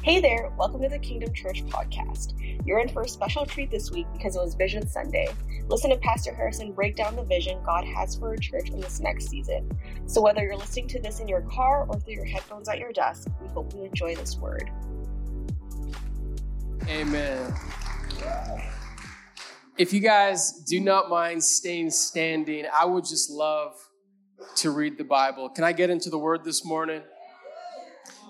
Hey there, welcome to the Kingdom Church podcast. You're in for a special treat this week because it was Vision Sunday. Listen to Pastor Harrison break down the vision God has for our church in this next season. So, whether you're listening to this in your car or through your headphones at your desk, we hope you enjoy this word. Amen. If you guys do not mind staying standing, I would just love to read the Bible. Can I get into the word this morning?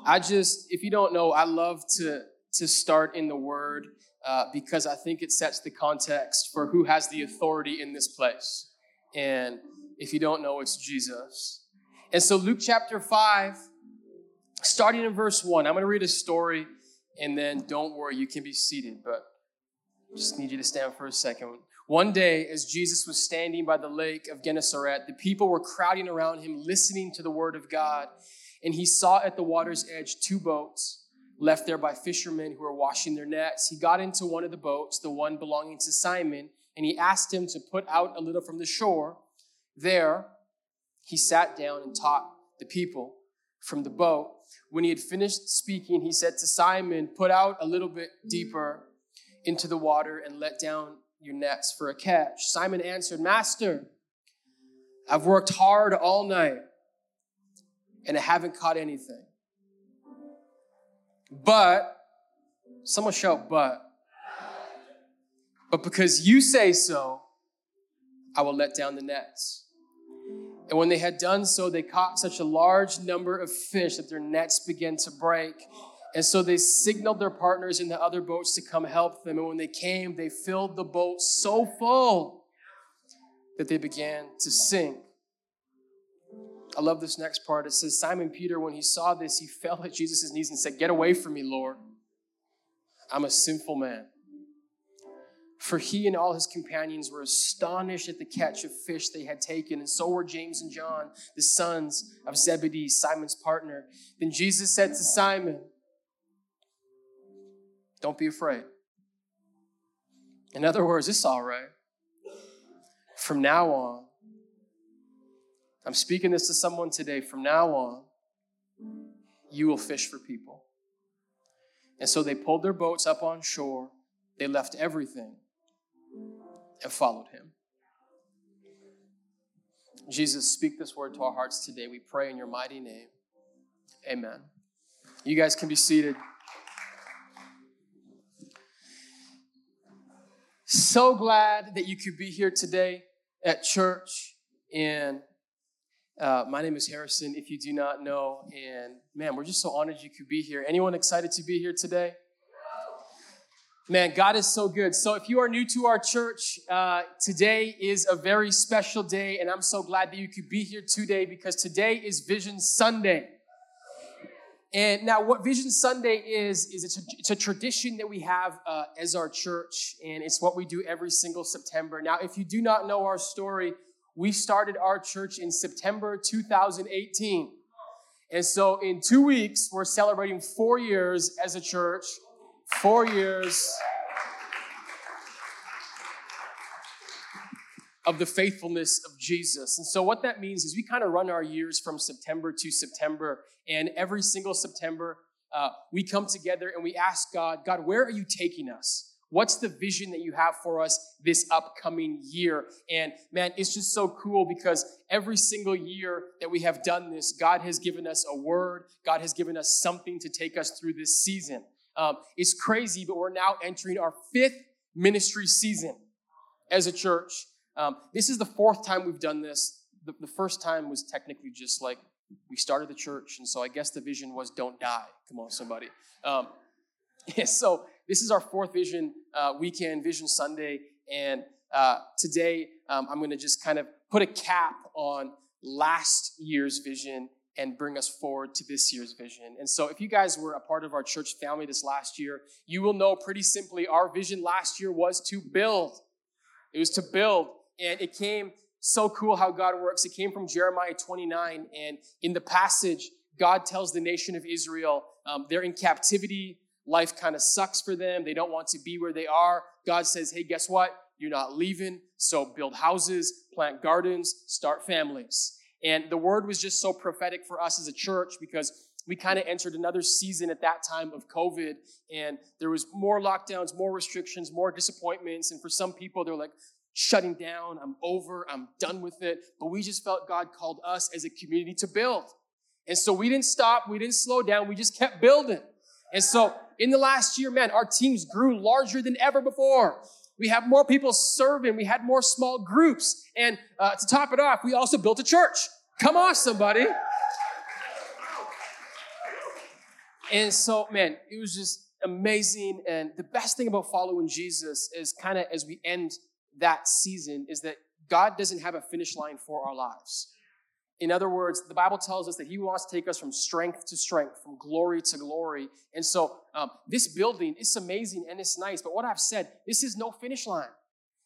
I just, if you don't know, I love to to start in the Word uh, because I think it sets the context for who has the authority in this place. And if you don't know, it's Jesus. And so, Luke chapter five, starting in verse one, I'm going to read a story, and then don't worry, you can be seated, but just need you to stand for a second. One day, as Jesus was standing by the lake of Gennesaret, the people were crowding around him, listening to the word of God. And he saw at the water's edge two boats left there by fishermen who were washing their nets. He got into one of the boats, the one belonging to Simon, and he asked him to put out a little from the shore. There, he sat down and taught the people from the boat. When he had finished speaking, he said to Simon, Put out a little bit deeper into the water and let down your nets for a catch. Simon answered, Master, I've worked hard all night and I haven't caught anything. But, someone shout, but. But because you say so, I will let down the nets. And when they had done so, they caught such a large number of fish that their nets began to break. And so they signaled their partners in the other boats to come help them. And when they came, they filled the boat so full that they began to sink. I love this next part. It says, Simon Peter, when he saw this, he fell at Jesus' knees and said, Get away from me, Lord. I'm a sinful man. For he and all his companions were astonished at the catch of fish they had taken, and so were James and John, the sons of Zebedee, Simon's partner. Then Jesus said to Simon, Don't be afraid. In other words, it's all right. From now on, I'm speaking this to someone today. From now on, you will fish for people. And so they pulled their boats up on shore. They left everything and followed him. Jesus, speak this word to our hearts today. We pray in your mighty name. Amen. You guys can be seated. So glad that you could be here today at church. And uh, my name is Harrison, if you do not know. And man, we're just so honored you could be here. Anyone excited to be here today? Man, God is so good. So, if you are new to our church, uh, today is a very special day, and I'm so glad that you could be here today because today is Vision Sunday. And now, what Vision Sunday is, is it's a, it's a tradition that we have uh, as our church, and it's what we do every single September. Now, if you do not know our story, we started our church in September 2018. And so in two weeks, we're celebrating four years as a church. Four years of the faithfulness of Jesus. And so what that means is we kind of run our years from September to September. And every single September, uh, we come together and we ask God, God, where are you taking us? What's the vision that you have for us this upcoming year? And man, it's just so cool because every single year that we have done this, God has given us a word, God has given us something to take us through this season. Um, it's crazy, but we're now entering our fifth ministry season as a church. Um, this is the fourth time we've done this. The, the first time was technically just like we started the church, and so I guess the vision was don't die. Come on, somebody. Um, so this is our fourth Vision uh, weekend, Vision Sunday, and uh, today um, I'm going to just kind of put a cap on last year's vision and bring us forward to this year's vision. And so, if you guys were a part of our church family this last year, you will know pretty simply our vision last year was to build. It was to build, and it came so cool how God works. It came from Jeremiah 29, and in the passage, God tells the nation of Israel um, they're in captivity Life kind of sucks for them. They don't want to be where they are. God says, hey, guess what? You're not leaving. So build houses, plant gardens, start families. And the word was just so prophetic for us as a church because we kind of entered another season at that time of COVID, and there was more lockdowns, more restrictions, more disappointments. And for some people, they're like, shutting down, I'm over, I'm done with it. But we just felt God called us as a community to build. And so we didn't stop, we didn't slow down, we just kept building. And so in the last year, man, our teams grew larger than ever before. We have more people serving, we had more small groups. And uh, to top it off, we also built a church. Come on, somebody. And so, man, it was just amazing. And the best thing about following Jesus is kind of as we end that season, is that God doesn't have a finish line for our lives. In other words, the Bible tells us that He wants to take us from strength to strength, from glory to glory. And so, um, this building is amazing and it's nice. But what I've said, this is no finish line.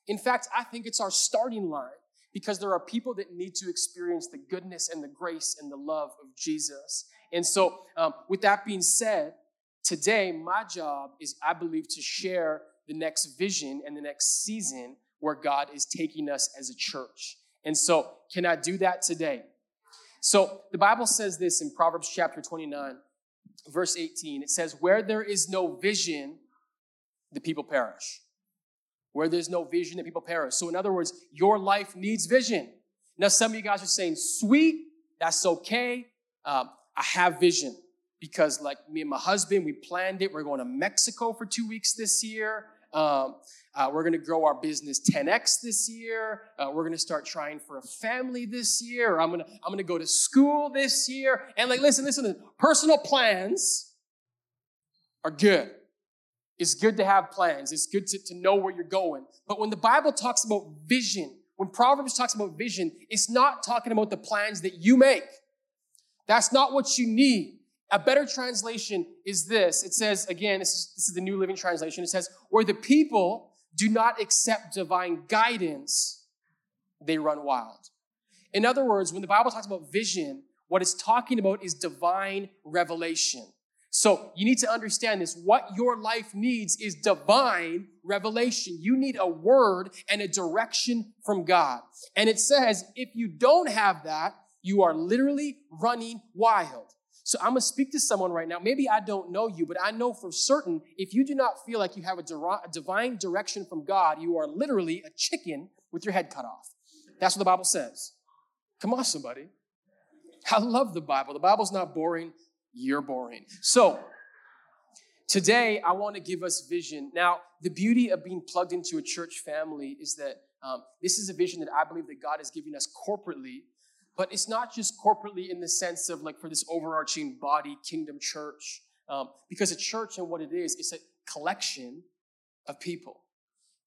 In fact, I think it's our starting line because there are people that need to experience the goodness and the grace and the love of Jesus. And so, um, with that being said, today my job is, I believe, to share the next vision and the next season where God is taking us as a church. And so, can I do that today? So, the Bible says this in Proverbs chapter 29, verse 18. It says, Where there is no vision, the people perish. Where there's no vision, the people perish. So, in other words, your life needs vision. Now, some of you guys are saying, Sweet, that's okay. Um, I have vision because, like me and my husband, we planned it. We're going to Mexico for two weeks this year. Um, uh, we're going to grow our business 10x this year. Uh, we're going to start trying for a family this year. I'm going to I'm going to go to school this year. And like, listen, listen. Personal plans are good. It's good to have plans. It's good to, to know where you're going. But when the Bible talks about vision, when Proverbs talks about vision, it's not talking about the plans that you make. That's not what you need. A better translation is this. It says, again, this is, this is the New Living Translation. It says, where the people do not accept divine guidance, they run wild. In other words, when the Bible talks about vision, what it's talking about is divine revelation. So you need to understand this. What your life needs is divine revelation. You need a word and a direction from God. And it says, if you don't have that, you are literally running wild. So I'm gonna speak to someone right now. Maybe I don't know you, but I know for certain if you do not feel like you have a, a divine direction from God, you are literally a chicken with your head cut off. That's what the Bible says. Come on, somebody. I love the Bible. The Bible's not boring, you're boring. So, today I want to give us vision. Now, the beauty of being plugged into a church family is that um, this is a vision that I believe that God is giving us corporately but it's not just corporately in the sense of like for this overarching body kingdom church. Um, because a church and what it is, it's a collection of people.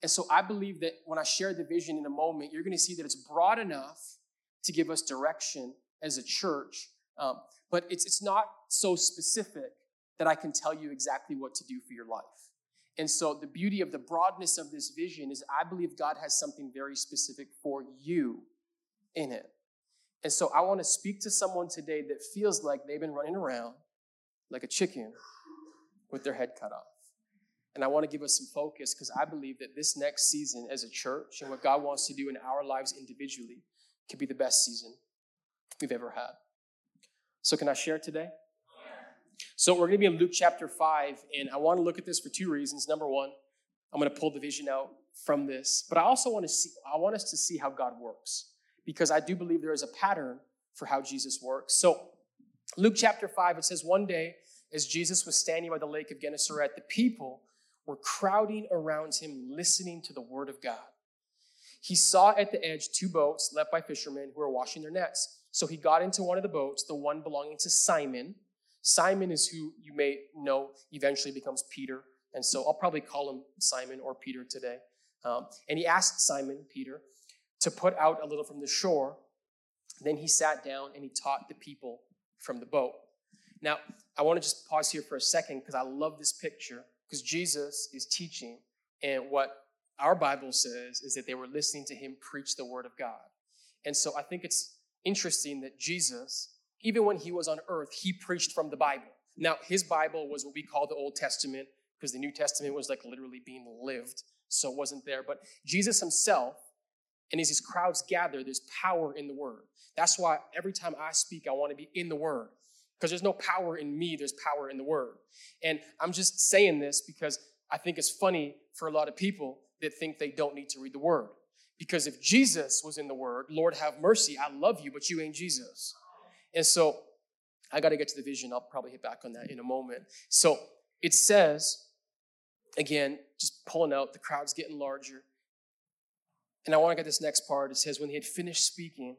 And so I believe that when I share the vision in a moment, you're going to see that it's broad enough to give us direction as a church, um, but it's, it's not so specific that I can tell you exactly what to do for your life. And so the beauty of the broadness of this vision is I believe God has something very specific for you in it. And so I want to speak to someone today that feels like they've been running around like a chicken with their head cut off. And I want to give us some focus because I believe that this next season as a church and what God wants to do in our lives individually could be the best season we've ever had. So, can I share today? So, we're going to be in Luke chapter 5, and I want to look at this for two reasons. Number one, I'm going to pull the vision out from this, but I also want to see, I want us to see how God works because I do believe there is a pattern for how Jesus works. So, Luke chapter 5, it says, One day, as Jesus was standing by the lake of Gennesaret, the people were crowding around him, listening to the word of God. He saw at the edge two boats left by fishermen who were washing their nets. So he got into one of the boats, the one belonging to Simon. Simon is who you may know eventually becomes Peter. And so I'll probably call him Simon or Peter today. Um, and he asked Simon, Peter, to put out a little from the shore. Then he sat down and he taught the people from the boat. Now, I want to just pause here for a second because I love this picture because Jesus is teaching, and what our Bible says is that they were listening to him preach the word of God. And so I think it's interesting that Jesus, even when he was on earth, he preached from the Bible. Now, his Bible was what we call the Old Testament because the New Testament was like literally being lived, so it wasn't there. But Jesus himself and as these crowds gather, there's power in the word. That's why every time I speak, I want to be in the word. because there's no power in me, there's power in the word. And I'm just saying this because I think it's funny for a lot of people that think they don't need to read the word. Because if Jesus was in the word, Lord have mercy, I love you, but you ain't Jesus. And so I got to get to the vision. I'll probably hit back on that in a moment. So it says, again, just pulling out, the crowd's getting larger. And I want to get this next part. It says, when he had finished speaking,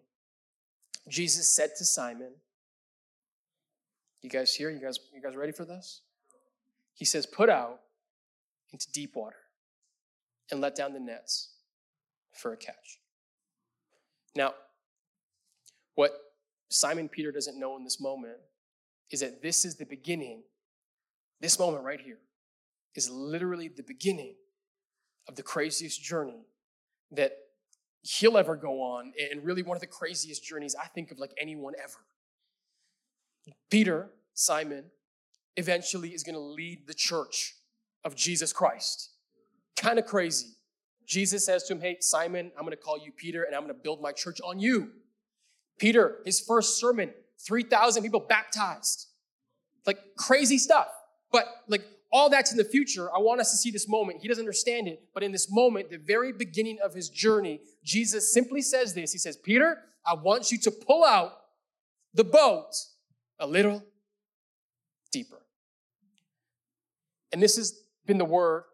Jesus said to Simon, You guys here? You guys, you guys ready for this? He says, Put out into deep water and let down the nets for a catch. Now, what Simon Peter doesn't know in this moment is that this is the beginning, this moment right here is literally the beginning of the craziest journey that he'll ever go on, and really one of the craziest journeys I think of like anyone ever. Peter, Simon, eventually is going to lead the church of Jesus Christ. Kind of crazy. Jesus says to him, Hey, Simon, I'm going to call you Peter, and I'm going to build my church on you. Peter, his first sermon, 3,000 people baptized. Like crazy stuff. But like all that's in the future. I want us to see this moment. He doesn't understand it, but in this moment, the very beginning of his journey, Jesus simply says this. He says, Peter, I want you to pull out the boat a little deeper. And this has been the word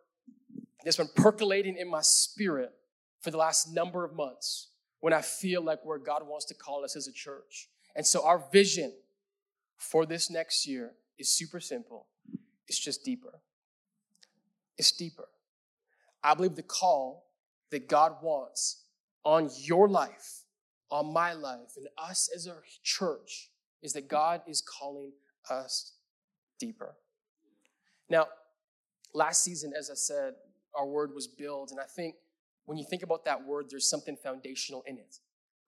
that's been percolating in my spirit for the last number of months when I feel like where God wants to call us as a church. And so our vision for this next year is super simple. It's just deeper. It's deeper. I believe the call that God wants on your life, on my life, and us as a church is that God is calling us deeper. Now, last season, as I said, our word was build, and I think when you think about that word, there's something foundational in it,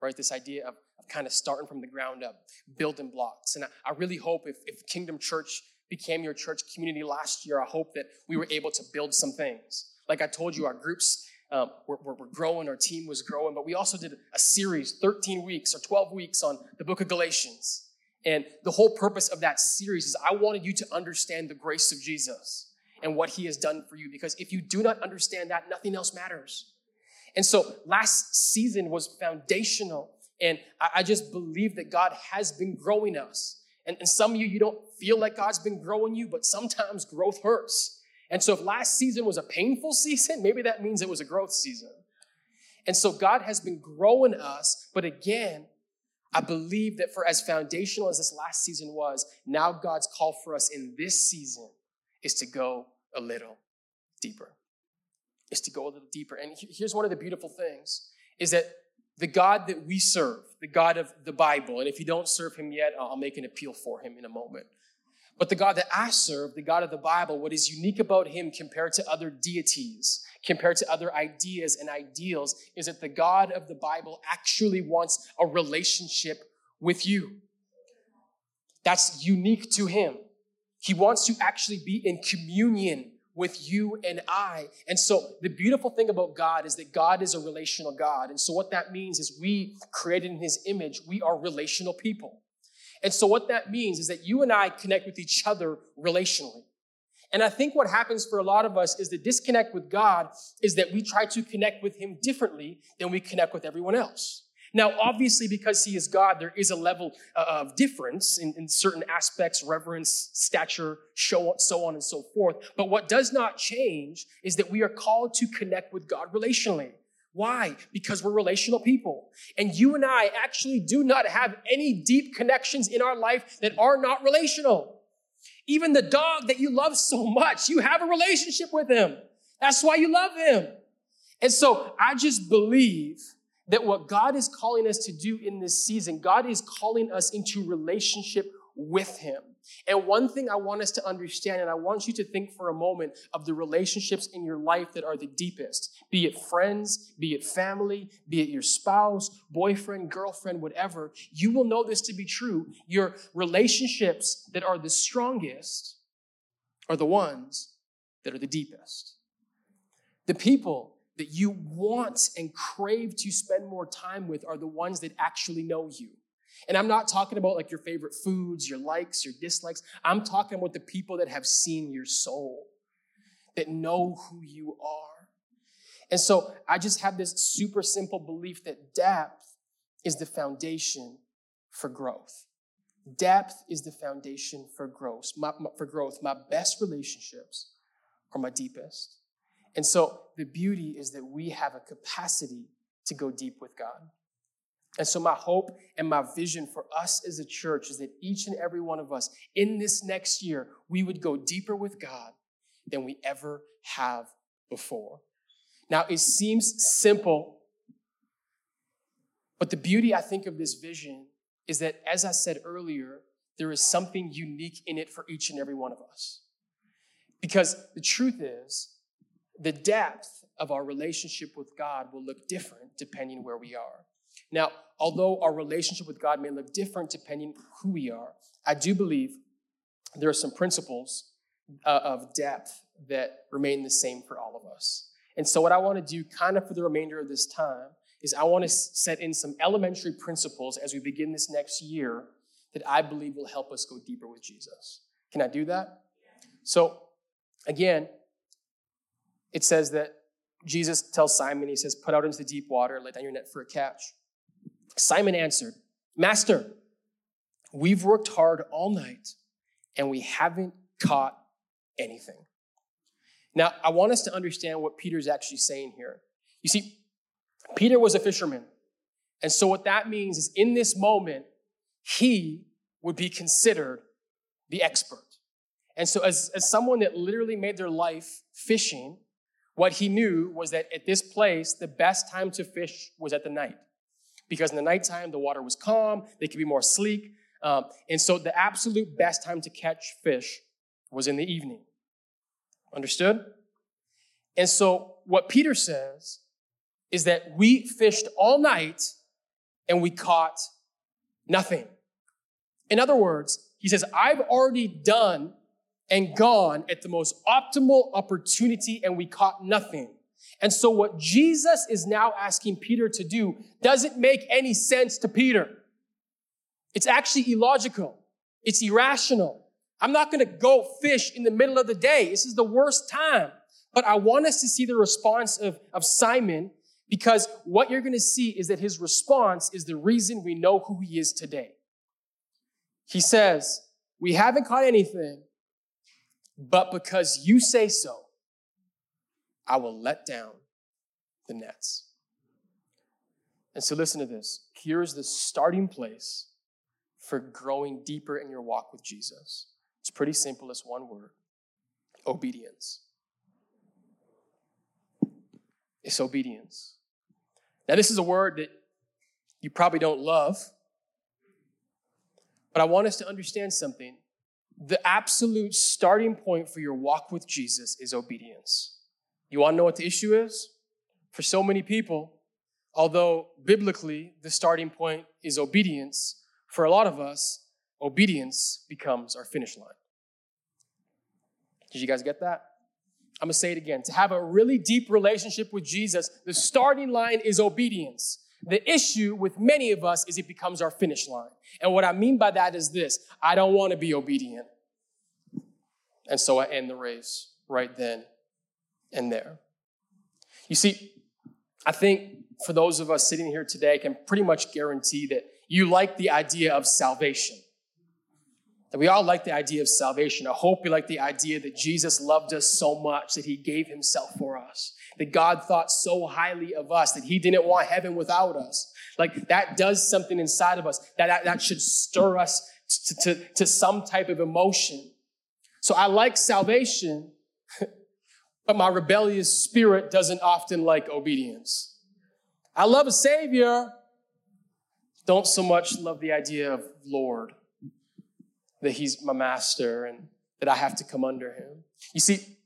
right? This idea of, kind of starting from the ground up, building blocks. And I, I really hope if, if Kingdom Church became your church community last year, I hope that we were able to build some things. Like I told you, our groups um, were, were, were growing, our team was growing, but we also did a series, 13 weeks or 12 weeks on the book of Galatians. And the whole purpose of that series is I wanted you to understand the grace of Jesus and what he has done for you. Because if you do not understand that, nothing else matters. And so last season was foundational. And I, I just believe that God has been growing us. And, and some of you, you don't feel like God's been growing you, but sometimes growth hurts. And so if last season was a painful season, maybe that means it was a growth season. And so God has been growing us, but again, I believe that for as foundational as this last season was, now God's call for us in this season is to go a little deeper. Is to go a little deeper. And here's one of the beautiful things is that the God that we serve, the God of the Bible, and if you don't serve him yet, I'll make an appeal for him in a moment. But the God that I serve, the God of the Bible, what is unique about him compared to other deities, compared to other ideas and ideals, is that the God of the Bible actually wants a relationship with you. That's unique to him. He wants to actually be in communion with you and I. And so the beautiful thing about God is that God is a relational God. And so what that means is we created in his image, we are relational people. And so what that means is that you and I connect with each other relationally. And I think what happens for a lot of us is the disconnect with God is that we try to connect with him differently than we connect with everyone else. Now, obviously, because he is God, there is a level uh, of difference in, in certain aspects, reverence, stature, show, so on and so forth. But what does not change is that we are called to connect with God relationally. Why? Because we're relational people. And you and I actually do not have any deep connections in our life that are not relational. Even the dog that you love so much, you have a relationship with him. That's why you love him. And so I just believe that what God is calling us to do in this season, God is calling us into relationship with Him. And one thing I want us to understand, and I want you to think for a moment of the relationships in your life that are the deepest be it friends, be it family, be it your spouse, boyfriend, girlfriend, whatever. You will know this to be true. Your relationships that are the strongest are the ones that are the deepest. The people that you want and crave to spend more time with are the ones that actually know you. And I'm not talking about like your favorite foods, your likes, your dislikes. I'm talking about the people that have seen your soul, that know who you are. And so I just have this super simple belief that depth is the foundation for growth. Depth is the foundation for growth. My, my, for growth, my best relationships are my deepest. And so the beauty is that we have a capacity to go deep with God. And so, my hope and my vision for us as a church is that each and every one of us in this next year, we would go deeper with God than we ever have before. Now, it seems simple, but the beauty, I think, of this vision is that, as I said earlier, there is something unique in it for each and every one of us. Because the truth is, the depth of our relationship with God will look different depending where we are. Now, although our relationship with God may look different depending who we are, I do believe there are some principles uh, of depth that remain the same for all of us. And so, what I want to do, kind of for the remainder of this time, is I want to set in some elementary principles as we begin this next year that I believe will help us go deeper with Jesus. Can I do that? So, again, it says that Jesus tells Simon, he says, Put out into the deep water let down your net for a catch. Simon answered, Master, we've worked hard all night and we haven't caught anything. Now, I want us to understand what Peter's actually saying here. You see, Peter was a fisherman. And so, what that means is in this moment, he would be considered the expert. And so, as, as someone that literally made their life fishing, what he knew was that at this place, the best time to fish was at the night because in the nighttime the water was calm, they could be more sleek. Um, and so the absolute best time to catch fish was in the evening. Understood? And so what Peter says is that we fished all night and we caught nothing. In other words, he says, I've already done and gone at the most optimal opportunity and we caught nothing. And so, what Jesus is now asking Peter to do doesn't make any sense to Peter. It's actually illogical, it's irrational. I'm not going to go fish in the middle of the day. This is the worst time. But I want us to see the response of, of Simon because what you're going to see is that his response is the reason we know who he is today. He says, We haven't caught anything, but because you say so, I will let down the nets. And so, listen to this. Here's the starting place for growing deeper in your walk with Jesus. It's pretty simple, it's one word obedience. It's obedience. Now, this is a word that you probably don't love, but I want us to understand something. The absolute starting point for your walk with Jesus is obedience. You want to know what the issue is? For so many people, although biblically the starting point is obedience, for a lot of us, obedience becomes our finish line. Did you guys get that? I'm gonna say it again. To have a really deep relationship with Jesus, the starting line is obedience. The issue with many of us is it becomes our finish line. And what I mean by that is this I don't wanna be obedient. And so I end the race right then and there. You see, I think for those of us sitting here today, I can pretty much guarantee that you like the idea of salvation. That we all like the idea of salvation. I hope we like the idea that Jesus loved us so much that he gave himself for us. That God thought so highly of us that he didn't want heaven without us. Like that does something inside of us that, that, that should stir us to, to, to some type of emotion. So I like salvation, but my rebellious spirit doesn't often like obedience. I love a Savior, don't so much love the idea of Lord, that He's my master and that I have to come under Him. You see,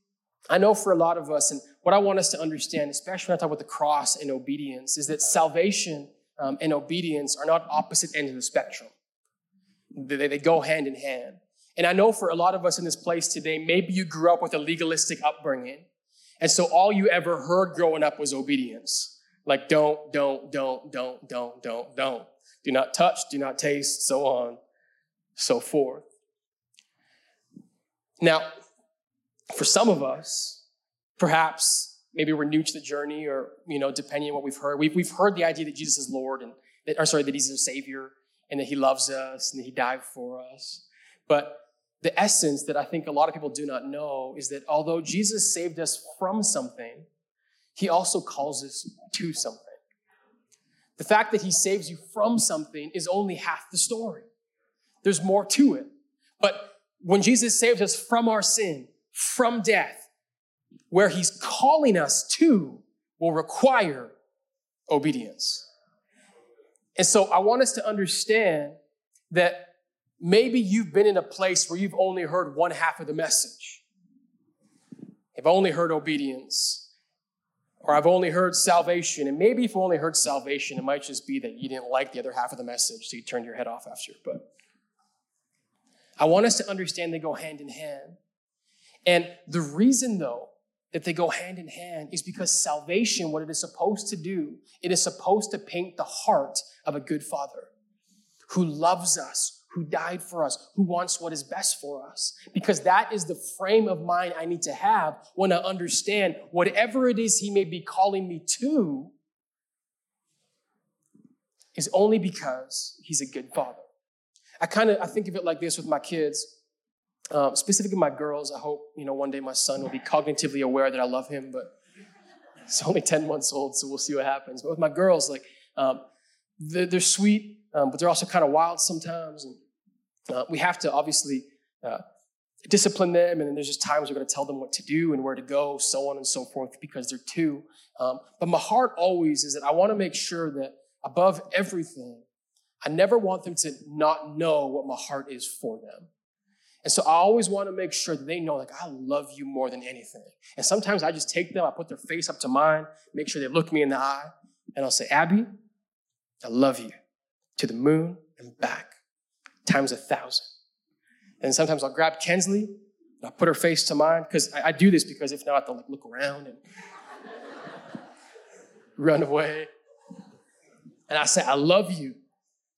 I know for a lot of us, and what I want us to understand, especially when I talk about the cross and obedience, is that salvation um, and obedience are not opposite ends of the spectrum. They, they go hand in hand. And I know for a lot of us in this place today, maybe you grew up with a legalistic upbringing. And so all you ever heard growing up was obedience. Like, don't, don't, don't, don't, don't, don't, don't. do not touch, do not taste, so on, so forth. Now, for some of us, perhaps maybe we're new to the journey, or you know, depending on what we've heard, we've, we've heard the idea that Jesus is Lord and that, or sorry, that He's a Savior and that He loves us and that He died for us. But the essence that I think a lot of people do not know is that although Jesus saved us from something, He also calls us to something. The fact that He saves you from something is only half the story. There's more to it. But when Jesus saves us from our sin, from death, where he's calling us to will require obedience. And so I want us to understand that maybe you've been in a place where you've only heard one half of the message. You've only heard obedience, or I've only heard salvation. And maybe if you only heard salvation, it might just be that you didn't like the other half of the message, so you turned your head off after. But I want us to understand they go hand in hand. And the reason, though, that they go hand in hand is because salvation, what it is supposed to do, it is supposed to paint the heart of a good father who loves us, who died for us, who wants what is best for us. Because that is the frame of mind I need to have when I understand whatever it is he may be calling me to is only because he's a good father. I kind of I think of it like this with my kids, um, specifically my girls. I hope you know one day my son will be cognitively aware that I love him, but he's only ten months old, so we'll see what happens. But with my girls, like um, they're, they're, sweet, um, but they're also kind of wild sometimes, and uh, we have to obviously. Uh, discipline them, and then there's just times we're going to tell them what to do and where to go, so on and so forth, because they're two. Um, but my heart always is that I want to make sure that above everything, I never want them to not know what my heart is for them. And so I always want to make sure that they know, like, I love you more than anything. And sometimes I just take them, I put their face up to mine, make sure they look me in the eye, and I'll say, Abby, I love you to the moon and back, times a thousand. And sometimes I'll grab Kensley, and I'll put her face to mine, because I, I, do this because if not, they'll like, look around and run away. And I say, I love you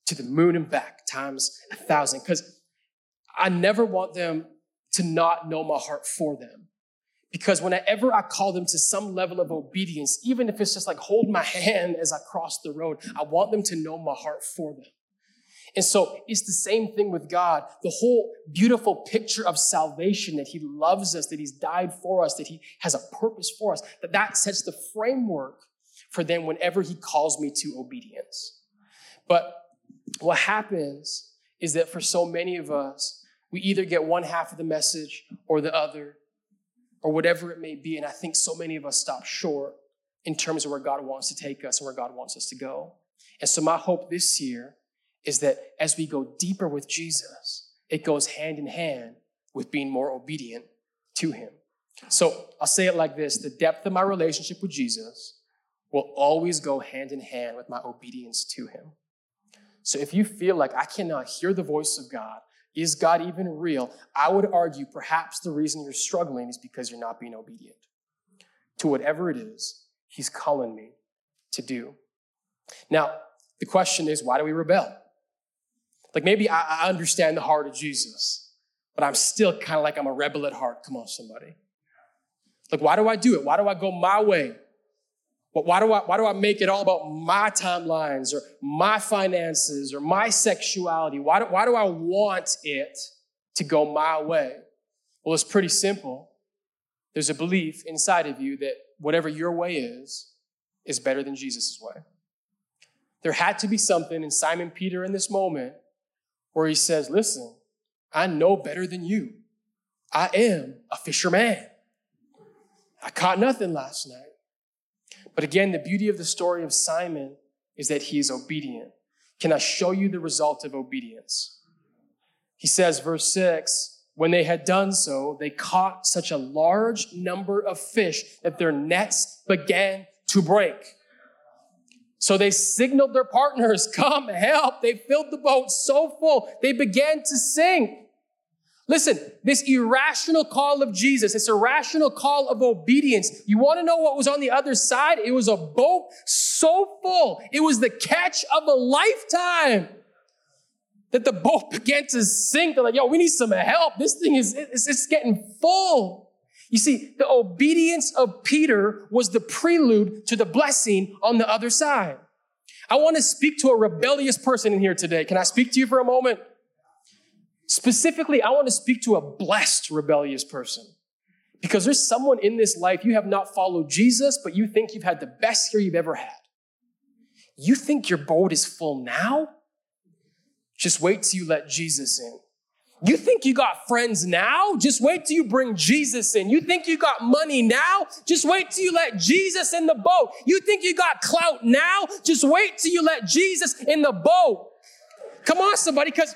to the moon and back times a thousand. Because I never want them to not know my heart for them. Because whenever I call them to some level of obedience, even if it's just like hold my hand as I cross the road, I want them to know my heart for them. And so it's the same thing with God. The whole beautiful picture of salvation that He loves us, that He's died for us, that He has a purpose for us, that that sets the framework for them whenever He calls me to obedience. But what happens is that for so many of us, we either get one half of the message or the other, or whatever it may be. And I think so many of us stop short in terms of where God wants to take us and where God wants us to go. And so, my hope this year is that as we go deeper with Jesus, it goes hand in hand with being more obedient to Him. So, I'll say it like this the depth of my relationship with Jesus will always go hand in hand with my obedience to Him. So if you feel like I cannot hear the voice of God, is God even real? I would argue perhaps the reason you're struggling is because you're not being obedient to whatever it is He's calling me to do. Now, the question is, why do we rebel? Like maybe I, understand the heart of Jesus, but I'm still kind of like I'm a rebel at heart. Come on, somebody. Like, why do I do it? Why do I go my way but why do I why do I make it all about my timelines or my finances or my sexuality? Why do, why do I want it to go my way? Well, it's pretty simple. There's a belief inside of you that whatever your way is, is better than Jesus' way. There had to be something in Simon Peter in this moment where he says, Listen, I know better than you. I am a fisherman. I caught nothing last night. But again, the beauty of the story of Simon is that he is obedient. Can I show you the result of obedience? He says, verse 6 When they had done so, they caught such a large number of fish that their nets began to break. So they signaled their partners, Come help. They filled the boat so full, they began to sink. Listen, this irrational call of Jesus, this irrational call of obedience. You want to know what was on the other side? It was a boat so full. It was the catch of a lifetime that the boat began to sink. They're like, yo, we need some help. This thing is, it's, it's getting full. You see, the obedience of Peter was the prelude to the blessing on the other side. I want to speak to a rebellious person in here today. Can I speak to you for a moment? Specifically, I want to speak to a blessed rebellious person. Because there's someone in this life, you have not followed Jesus, but you think you've had the best year you've ever had. You think your boat is full now? Just wait till you let Jesus in. You think you got friends now? Just wait till you bring Jesus in. You think you got money now? Just wait till you let Jesus in the boat. You think you got clout now? Just wait till you let Jesus in the boat. Come on, somebody, because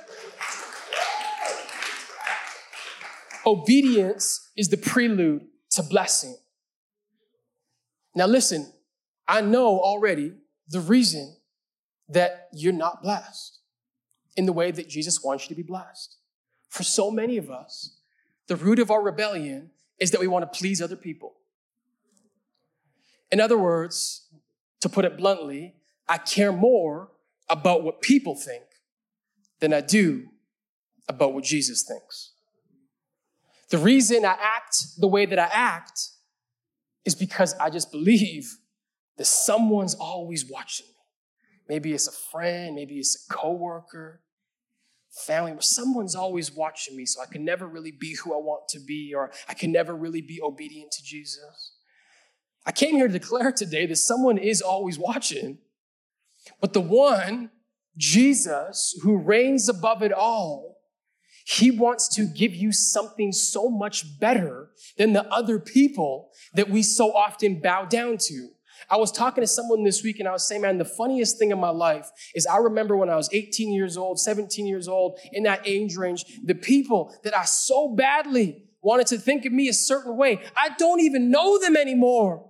Obedience is the prelude to blessing. Now, listen, I know already the reason that you're not blessed in the way that Jesus wants you to be blessed. For so many of us, the root of our rebellion is that we want to please other people. In other words, to put it bluntly, I care more about what people think than I do about what Jesus thinks. The reason I act the way that I act is because I just believe that someone's always watching me. Maybe it's a friend, maybe it's a coworker, family, but someone's always watching me, so I can never really be who I want to be, or I can never really be obedient to Jesus. I came here to declare today that someone is always watching, but the one, Jesus, who reigns above it all, he wants to give you something so much better than the other people that we so often bow down to. I was talking to someone this week and I was saying, man, the funniest thing in my life is I remember when I was 18 years old, 17 years old, in that age range, the people that I so badly wanted to think of me a certain way, I don't even know them anymore.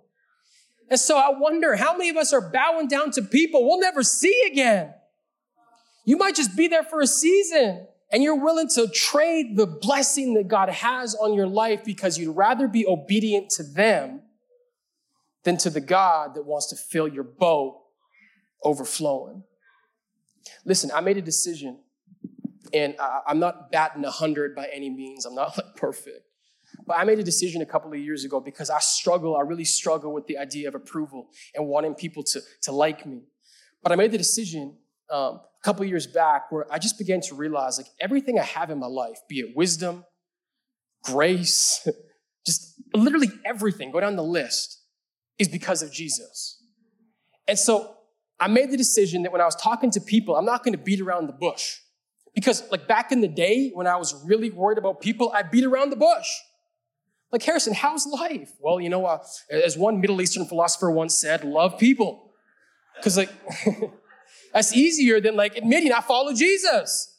And so I wonder how many of us are bowing down to people we'll never see again. You might just be there for a season and you're willing to trade the blessing that God has on your life because you'd rather be obedient to them than to the God that wants to fill your boat overflowing. Listen, I made a decision, and I'm not batting 100 by any means. I'm not like perfect. But I made a decision a couple of years ago because I struggle, I really struggle with the idea of approval and wanting people to, to like me. But I made the decision um, a couple years back where I just began to realize like everything I have in my life, be it wisdom, grace, just literally everything, go down the list, is because of Jesus. And so I made the decision that when I was talking to people, I'm not going to beat around the bush. Because like back in the day when I was really worried about people, I beat around the bush. Like Harrison, how's life? Well, you know, uh, as one Middle Eastern philosopher once said, love people. Because like That's easier than like admitting I follow Jesus.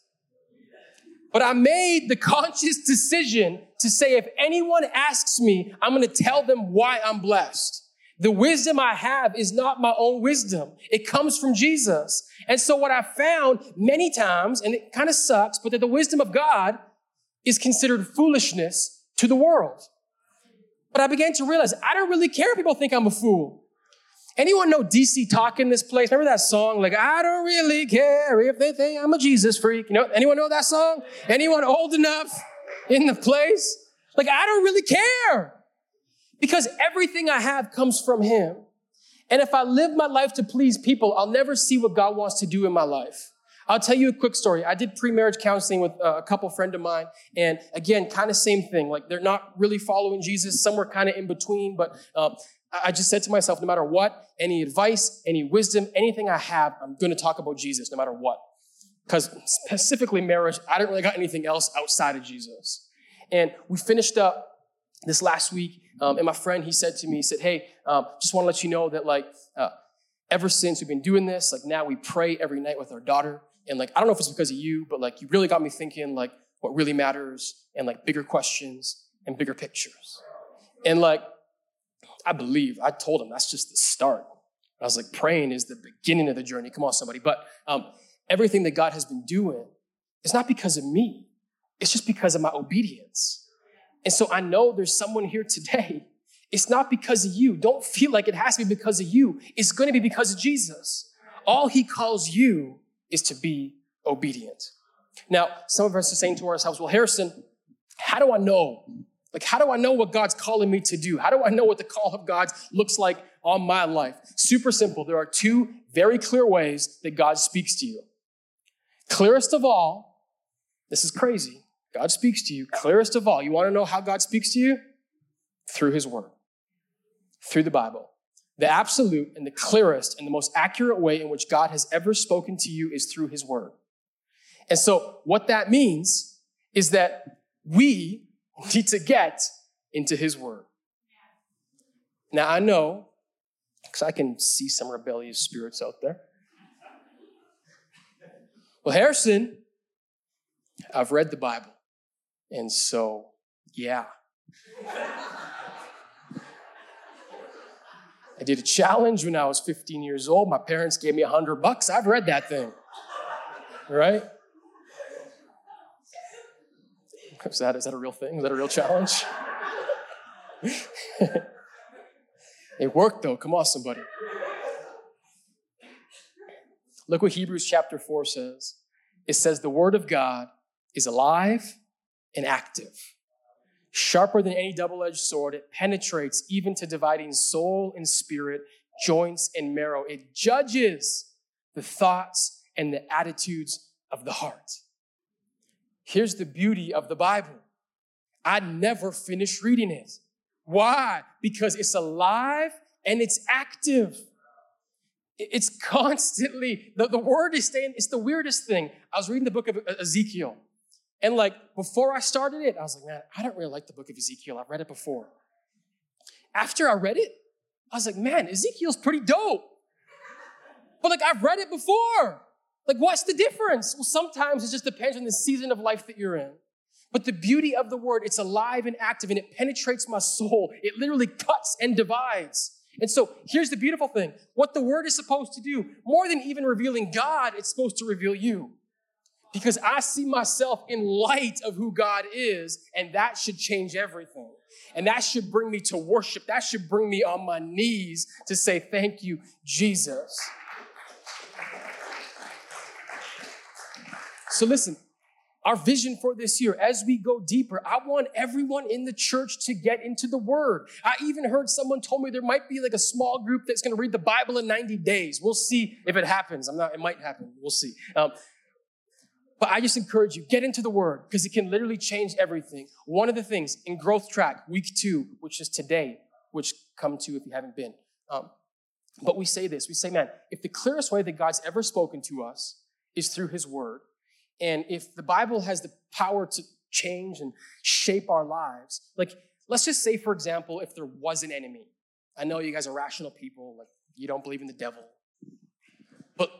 But I made the conscious decision to say, if anyone asks me, I'm going to tell them why I'm blessed. The wisdom I have is not my own wisdom. It comes from Jesus. And so what I found many times, and it kind of sucks, but that the wisdom of God is considered foolishness to the world. But I began to realize I don't really care if people think I'm a fool. Anyone know DC Talk in this place? Remember that song? Like, I don't really care if they think I'm a Jesus freak. You know, anyone know that song? Anyone old enough in the place? Like, I don't really care. Because everything I have comes from Him. And if I live my life to please people, I'll never see what God wants to do in my life. I'll tell you a quick story. I did pre-marriage counseling with a couple friend of mine, and again, kind of same thing. Like they're not really following Jesus. Some were kind of in between, but um, I just said to myself, no matter what, any advice, any wisdom, anything I have, I'm going to talk about Jesus no matter what. Because specifically marriage, I don't really got anything else outside of Jesus. And we finished up this last week, um, and my friend, he said to me, he said, hey, um, just want to let you know that like, uh, ever since we've been doing this, like now we pray every night with our daughter. And like, I don't know if it's because of you, but like, you really got me thinking like what really matters and like bigger questions and bigger pictures. And like, I believe. I told him that's just the start. I was like, praying is the beginning of the journey. Come on, somebody. But um, everything that God has been doing is not because of me. It's just because of my obedience. And so I know there's someone here today. It's not because of you. Don't feel like it has to be because of you. It's going to be because of Jesus. All he calls you is to be obedient. Now, some of us are saying to ourselves, well, Harrison, how do I know? Like, how do I know what God's calling me to do? How do I know what the call of God looks like on my life? Super simple. There are two very clear ways that God speaks to you. Clearest of all, this is crazy. God speaks to you. Clearest of all, you want to know how God speaks to you? Through His Word, through the Bible. The absolute and the clearest and the most accurate way in which God has ever spoken to you is through His Word. And so, what that means is that we need to get into His Word. Now, I know, because I can see some rebellious spirits out there. Well, Harrison, I've read the Bible. And so, yeah. I did a challenge when I was 15 years old. My parents gave me hundred bucks. I've read that thing. Right? Is that, is that a real thing? Is that a real challenge? it worked though. Come on, somebody. Look what Hebrews chapter 4 says. It says, The word of God is alive and active, sharper than any double edged sword. It penetrates even to dividing soul and spirit, joints and marrow. It judges the thoughts and the attitudes of the heart. Here's the beauty of the Bible I never finish reading it. Why? Because it's alive and it's active. It's constantly, the, the word is staying, it's the weirdest thing. I was reading the book of Ezekiel, and like before I started it, I was like, man, I don't really like the book of Ezekiel. I've read it before. After I read it, I was like, man, Ezekiel's pretty dope. But like, I've read it before. Like, what's the difference? Well, sometimes it just depends on the season of life that you're in. But the beauty of the word, it's alive and active and it penetrates my soul. It literally cuts and divides. And so here's the beautiful thing what the word is supposed to do, more than even revealing God, it's supposed to reveal you. Because I see myself in light of who God is, and that should change everything. And that should bring me to worship. That should bring me on my knees to say, Thank you, Jesus. So listen, our vision for this year as we go deeper i want everyone in the church to get into the word. I even heard someone told me there might be like a small group that's going to read the bible in 90 days. We'll see if it happens. I'm not it might happen. We'll see. Um, but i just encourage you get into the word because it can literally change everything. One of the things in growth track week two which is today which come to if you haven't been um, but we say this. We say man if the clearest way that god's ever spoken to us is through his word and if the Bible has the power to change and shape our lives, like let's just say, for example, if there was an enemy. I know you guys are rational people, like you don't believe in the devil. But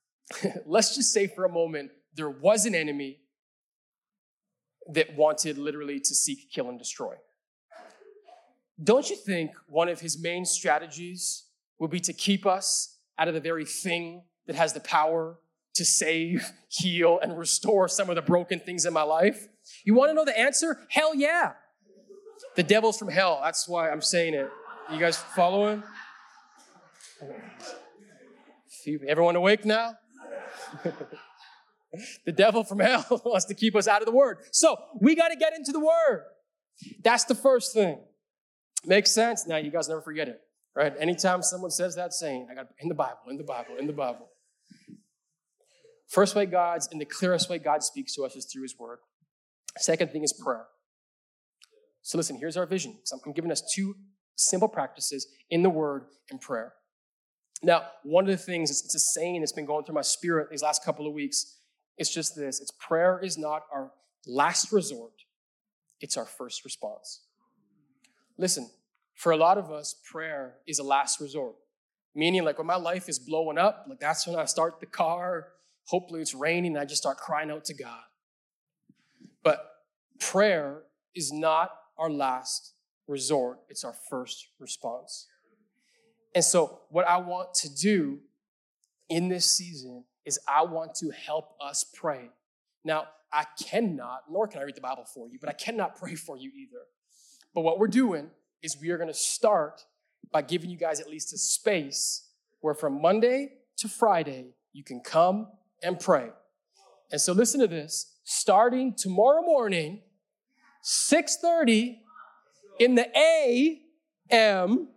let's just say for a moment there was an enemy that wanted literally to seek, kill, and destroy. Don't you think one of his main strategies would be to keep us out of the very thing that has the power to save, heal, and restore some of the broken things in my life? You want to know the answer? Hell yeah. The devil's from hell. That's why I'm saying it. You guys following? Everyone awake now? the devil from hell wants to keep us out of the word. So we got to get into the word. That's the first thing. Makes sense? Now you guys never forget it, right? Anytime someone says that saying, I got in the Bible, in the Bible, in the Bible. First way God's, and the clearest way God speaks to us is through his word. Second thing is prayer. So listen, here's our vision. So I'm giving us two simple practices in the word and prayer. Now, one of the things, it's a saying that's been going through my spirit these last couple of weeks. It's just this it's prayer is not our last resort, it's our first response. Listen, for a lot of us, prayer is a last resort. Meaning, like when my life is blowing up, like that's when I start the car, Hopefully it's raining and I just start crying out to God. But prayer is not our last resort, it's our first response. And so, what I want to do in this season is I want to help us pray Now, I cannot, nor can I read the Bible for you, but I cannot pray for you either. But what we're doing is we are going to start by giving you guys at least a space where from Monday to Friday, you can come and pray. And so listen to this. Starting tomorrow morning, 6:30 in the AM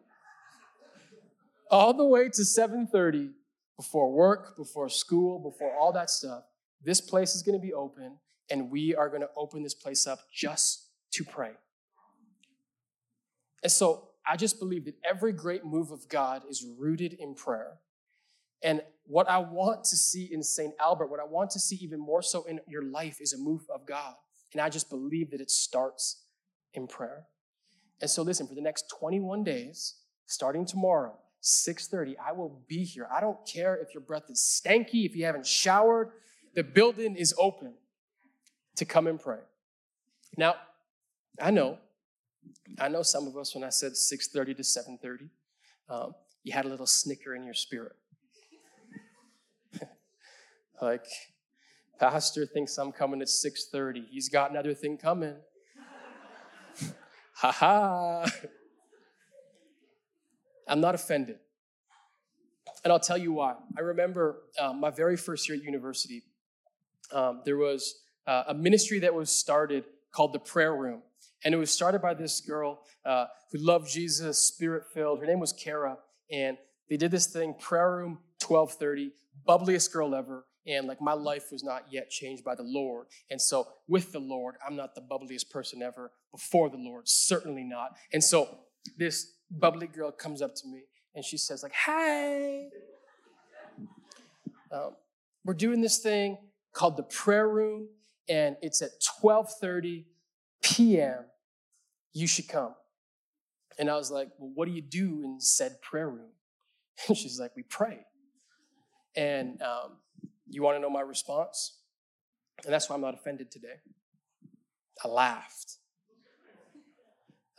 all the way to 7:30 before work, before school, before all that stuff. This place is going to be open and we are going to open this place up just to pray. And so I just believe that every great move of God is rooted in prayer. And what I want to see in St. Albert, what I want to see even more so in your life is a move of God. And I just believe that it starts in prayer. And so listen, for the next 21 days, starting tomorrow, 6:30, I will be here. I don't care if your breath is stanky, if you haven't showered, the building is open to come and pray. Now, I know, I know some of us when I said 6:30 to 7:30, um, you had a little snicker in your spirit. Like, Pastor thinks I'm coming at 6:30. He's got another thing coming. ha ha. I'm not offended. And I'll tell you why. I remember um, my very first year at university, um, there was uh, a ministry that was started called the Prayer Room. And it was started by this girl uh, who loved Jesus, spirit filled. Her name was Kara. And they did this thing, Prayer Room 1230, bubbliest girl ever. And like my life was not yet changed by the Lord. And so with the Lord, I'm not the bubbliest person ever. Before the Lord, certainly not. And so this bubbly girl comes up to me and she says, like, hey, um, we're doing this thing called the prayer room and it's at 12:30 p.m. You should come. And I was like, well, what do you do in said prayer room? And she's like, we pray. And um, you want to know my response? And that's why I'm not offended today. I laughed.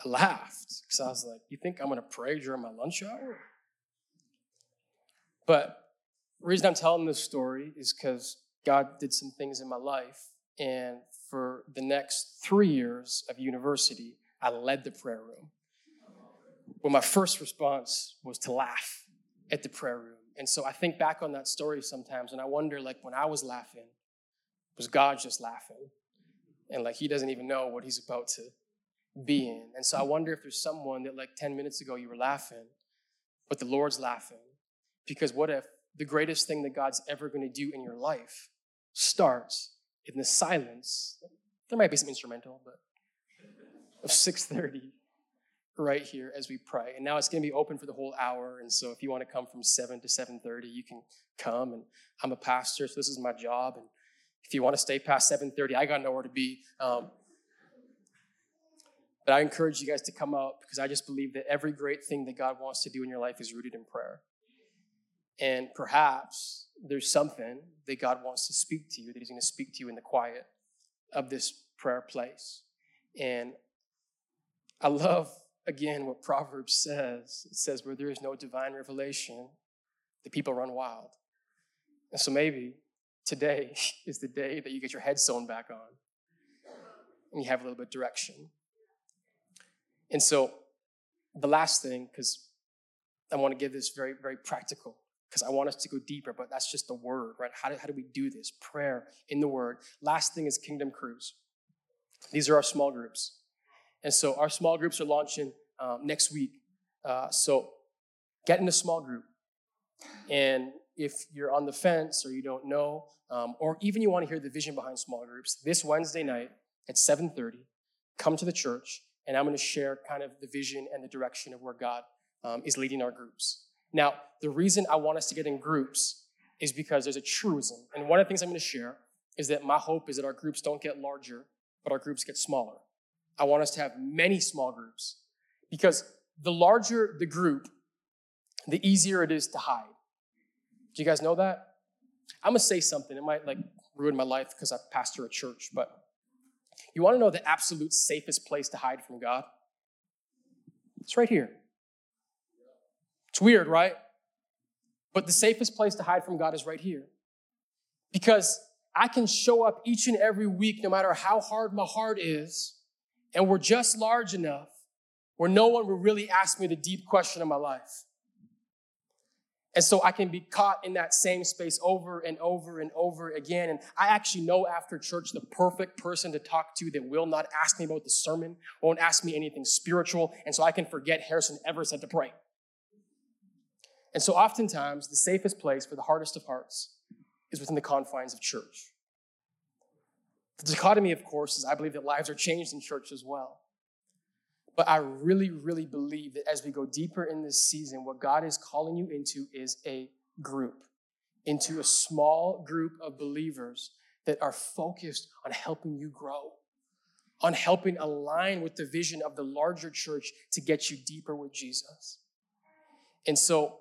I laughed because I was like, you think I'm going to pray during my lunch hour? But the reason I'm telling this story is because God did some things in my life and for the next three years of university, I led the prayer room. Well, my first response was to laugh at the prayer room. And so I think back on that story sometimes and I wonder, like, when I was laughing, was God just laughing? And like, he doesn't even know what he's about to be in. And so I wonder if there's someone that, like, 10 minutes ago you were laughing, but the Lord's laughing. Because what if the greatest thing that God's ever going to do in your life starts in the silence, there might be some instrumental, but of 6:30 right here as we pray. And now it's going to be open for the whole hour. And so if you want to come from 7 to 7:30, you can come. And I'm a pastor, so this is my job. And if you want to stay past 7:30, I got nowhere to be. Um, but I encourage you guys to come out because I just believe that every great thing that God wants to do in your life is rooted in prayer. And perhaps there's something that God wants to speak to you, that He's going to speak to you in the quiet of this prayer place. And I love, again, what Proverbs says. It says, where there is no divine revelation, the people run wild. And so maybe today is the day that you get your head sewn back on and you have a little bit of direction. And so the last thing, because I want to give this very, very practical because I want us to go deeper, but that's just the word, right? How do, how do we do this? Prayer in the word. Last thing is Kingdom Crews. These are our small groups. And so our small groups are launching um, next week. Uh, so get in a small group. And if you're on the fence or you don't know, um, or even you want to hear the vision behind small groups, this Wednesday night at 7.30, come to the church and I'm going to share kind of the vision and the direction of where God um, is leading our groups. Now, the reason I want us to get in groups is because there's a truism. And one of the things I'm going to share is that my hope is that our groups don't get larger, but our groups get smaller. I want us to have many small groups because the larger the group, the easier it is to hide. Do you guys know that? I'm to say something. It might like ruin my life because I pastor a church, but you want to know the absolute safest place to hide from God? It's right here. It's weird, right? But the safest place to hide from God is right here. Because I can show up each and every week, no matter how hard my heart is, and we're just large enough where no one will really ask me the deep question of my life. And so I can be caught in that same space over and over and over again. And I actually know after church the perfect person to talk to that will not ask me about the sermon, won't ask me anything spiritual. And so I can forget Harrison ever said to pray. And so oftentimes, the safest place for the hardest of hearts is within the confines of church. The dichotomy, of course, is I believe that lives are changed in church as well. But I really, really believe that as we go deeper in this season, what God is calling you into is a group, into a small group of believers that are focused on helping you grow, on helping align with the vision of the larger church to get you deeper with Jesus. And so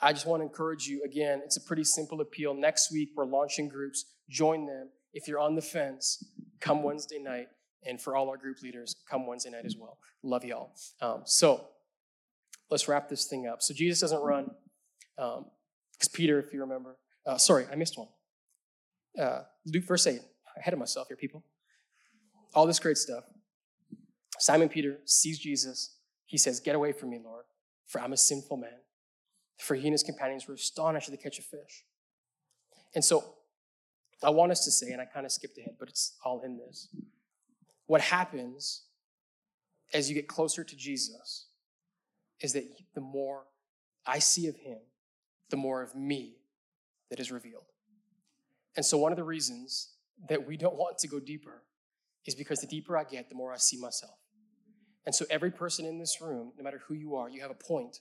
I just want to encourage you again, it's a pretty simple appeal. Next week, we're launching groups. Join them. If you're on the fence, come Wednesday night and for all our group leaders, come Wednesday night as well. Love y'all. Um, so let's wrap this thing up. So Jesus doesn't run, because um, Peter, if you remember, uh, sorry, I missed one. Uh, Luke verse 8. Ahead of myself here, people. All this great stuff. Simon Peter sees Jesus. He says, Get away from me, Lord, for I'm a sinful man. For he and his companions were astonished at the catch of fish. And so I want us to say, and I kind of skipped ahead, but it's all in this what happens as you get closer to Jesus is that the more I see of him, the more of me that is revealed. And so, one of the reasons that we don't want to go deeper is because the deeper I get, the more I see myself. And so, every person in this room, no matter who you are, you have a point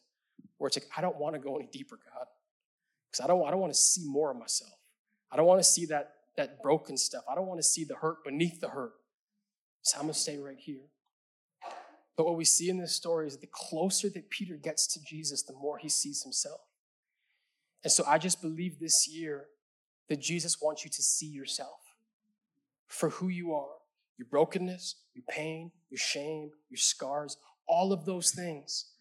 where it's like, I don't want to go any deeper, God, because I don't, I don't want to see more of myself. I don't want to see that, that broken stuff. I don't want to see the hurt beneath the hurt. So I'm going to stay right here. But what we see in this story is the closer that Peter gets to Jesus, the more he sees himself. And so I just believe this year that Jesus wants you to see yourself for who you are your brokenness, your pain, your shame, your scars, all of those things.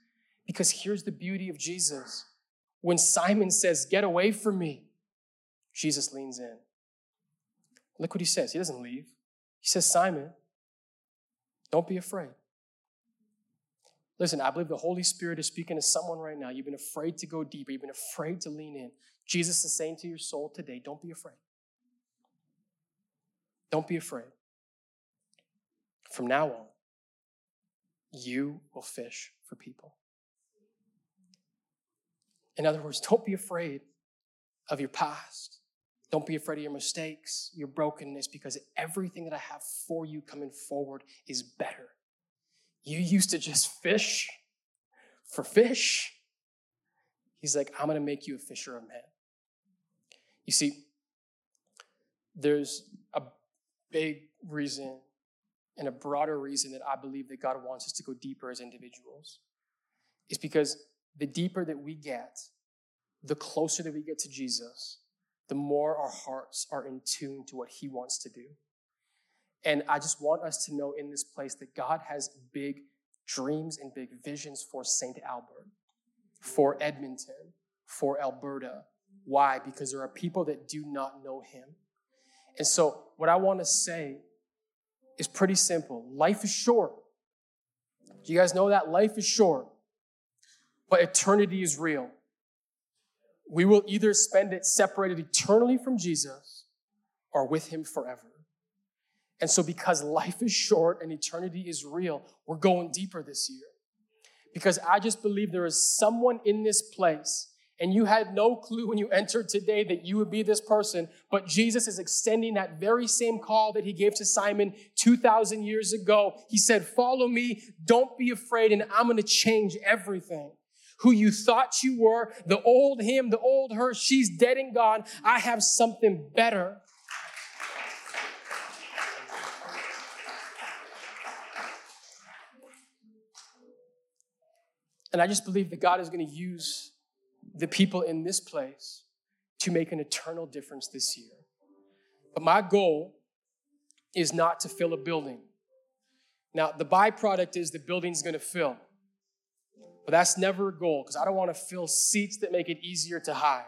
Because here's the beauty of Jesus. When Simon says, Get away from me, Jesus leans in. Look what he says. He doesn't leave. He says, Simon, don't be afraid. Listen, I believe the Holy Spirit is speaking to someone right now. You've been afraid to go deeper, you've been afraid to lean in. Jesus is saying to your soul today, don't be afraid. Don't be afraid. From now on, you will fish for people. In other words, don't be afraid of your past. Don't be afraid of your mistakes, your brokenness, because everything that I have for you coming forward is better. You used to just fish for fish. He's like, I'm going to make you a fisher of men. You see, there's a big reason and a broader reason that I believe that God wants us to go deeper as individuals. Is because the deeper that we get, the closer that we get to Jesus, the more our hearts are in tune to what He wants to do. And I just want us to know in this place that God has big dreams and big visions for St. Albert, for Edmonton, for Alberta. Why? Because there are people that do not know Him. And so, what I want to say is pretty simple life is short. Do you guys know that? Life is short, but eternity is real we will either spend it separated eternally from Jesus or with him forever. And so, because life is short and eternity is real, we're going deeper this year. Because I just believe there is someone in this place, and you had no clue when you entered today that you would be this person, but Jesus is extending that very same call that he gave to Simon 2,000 years ago. He said, Follow me, don't be afraid, and I'm gonna change everything who you thought you were, the old him, the old her, she's dead and gone. I have something better. And I just believe that God is going to use the people in this place to make an eternal difference this year. But my goal is not to fill a building. Now, the byproduct is the building's going to fill. But that's never a goal because I don't want to fill seats that make it easier to hide.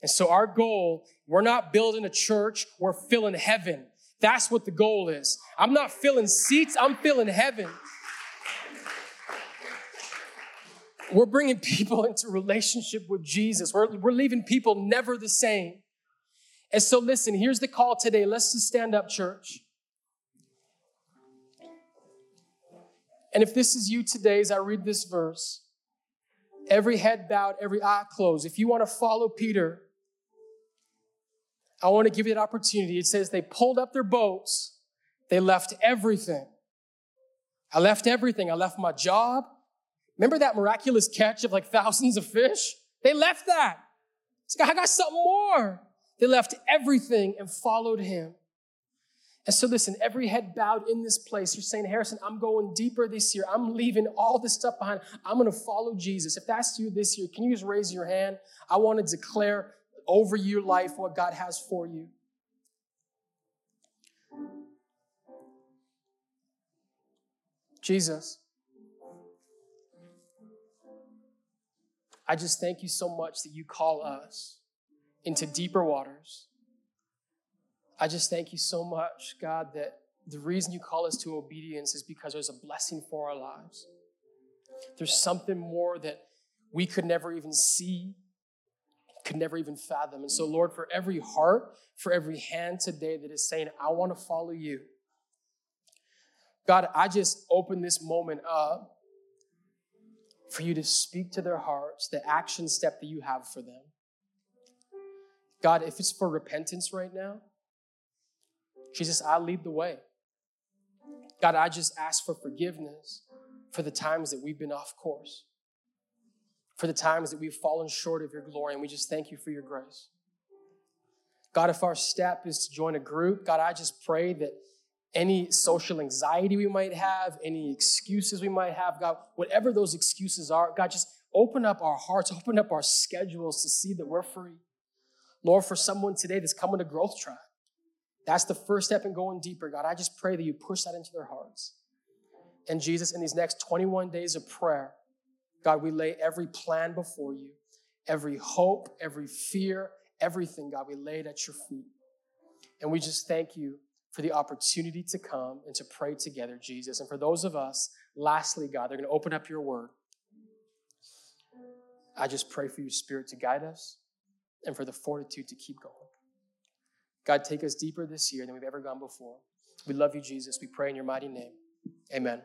And so our goal, we're not building a church, we're filling heaven. That's what the goal is. I'm not filling seats, I'm filling heaven. We're bringing people into relationship with Jesus. We're, we're leaving people never the same. And so, listen, here's the call today. Let's just stand up, church. And if this is you today, as I read this verse, every head bowed, every eye closed, if you want to follow Peter, I want to give you that opportunity. It says they pulled up their boats, they left everything. I left everything. I left my job. Remember that miraculous catch of like thousands of fish? They left that. I got something more. They left everything and followed him. And so, listen, every head bowed in this place, you're saying, Harrison, I'm going deeper this year. I'm leaving all this stuff behind. I'm going to follow Jesus. If that's you this year, can you just raise your hand? I want to declare over your life what God has for you. Jesus, I just thank you so much that you call us into deeper waters. I just thank you so much, God, that the reason you call us to obedience is because there's a blessing for our lives. There's something more that we could never even see, could never even fathom. And so, Lord, for every heart, for every hand today that is saying, I want to follow you, God, I just open this moment up for you to speak to their hearts, the action step that you have for them. God, if it's for repentance right now, Jesus, I lead the way. God, I just ask for forgiveness for the times that we've been off course, for the times that we've fallen short of your glory, and we just thank you for your grace. God, if our step is to join a group, God, I just pray that any social anxiety we might have, any excuses we might have, God, whatever those excuses are, God, just open up our hearts, open up our schedules to see that we're free. Lord, for someone today that's coming to growth track, that's the first step in going deeper, God. I just pray that you push that into their hearts. And Jesus, in these next 21 days of prayer, God, we lay every plan before you, every hope, every fear, everything, God, we lay it at your feet. And we just thank you for the opportunity to come and to pray together, Jesus. And for those of us, lastly, God, they're going to open up your word. I just pray for your spirit to guide us and for the fortitude to keep going. God, take us deeper this year than we've ever gone before. We love you, Jesus. We pray in your mighty name. Amen.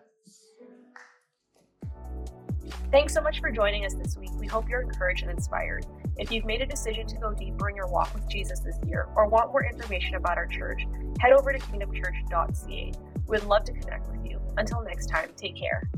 Thanks so much for joining us this week. We hope you're encouraged and inspired. If you've made a decision to go deeper in your walk with Jesus this year or want more information about our church, head over to kingdomchurch.ca. We'd love to connect with you. Until next time, take care.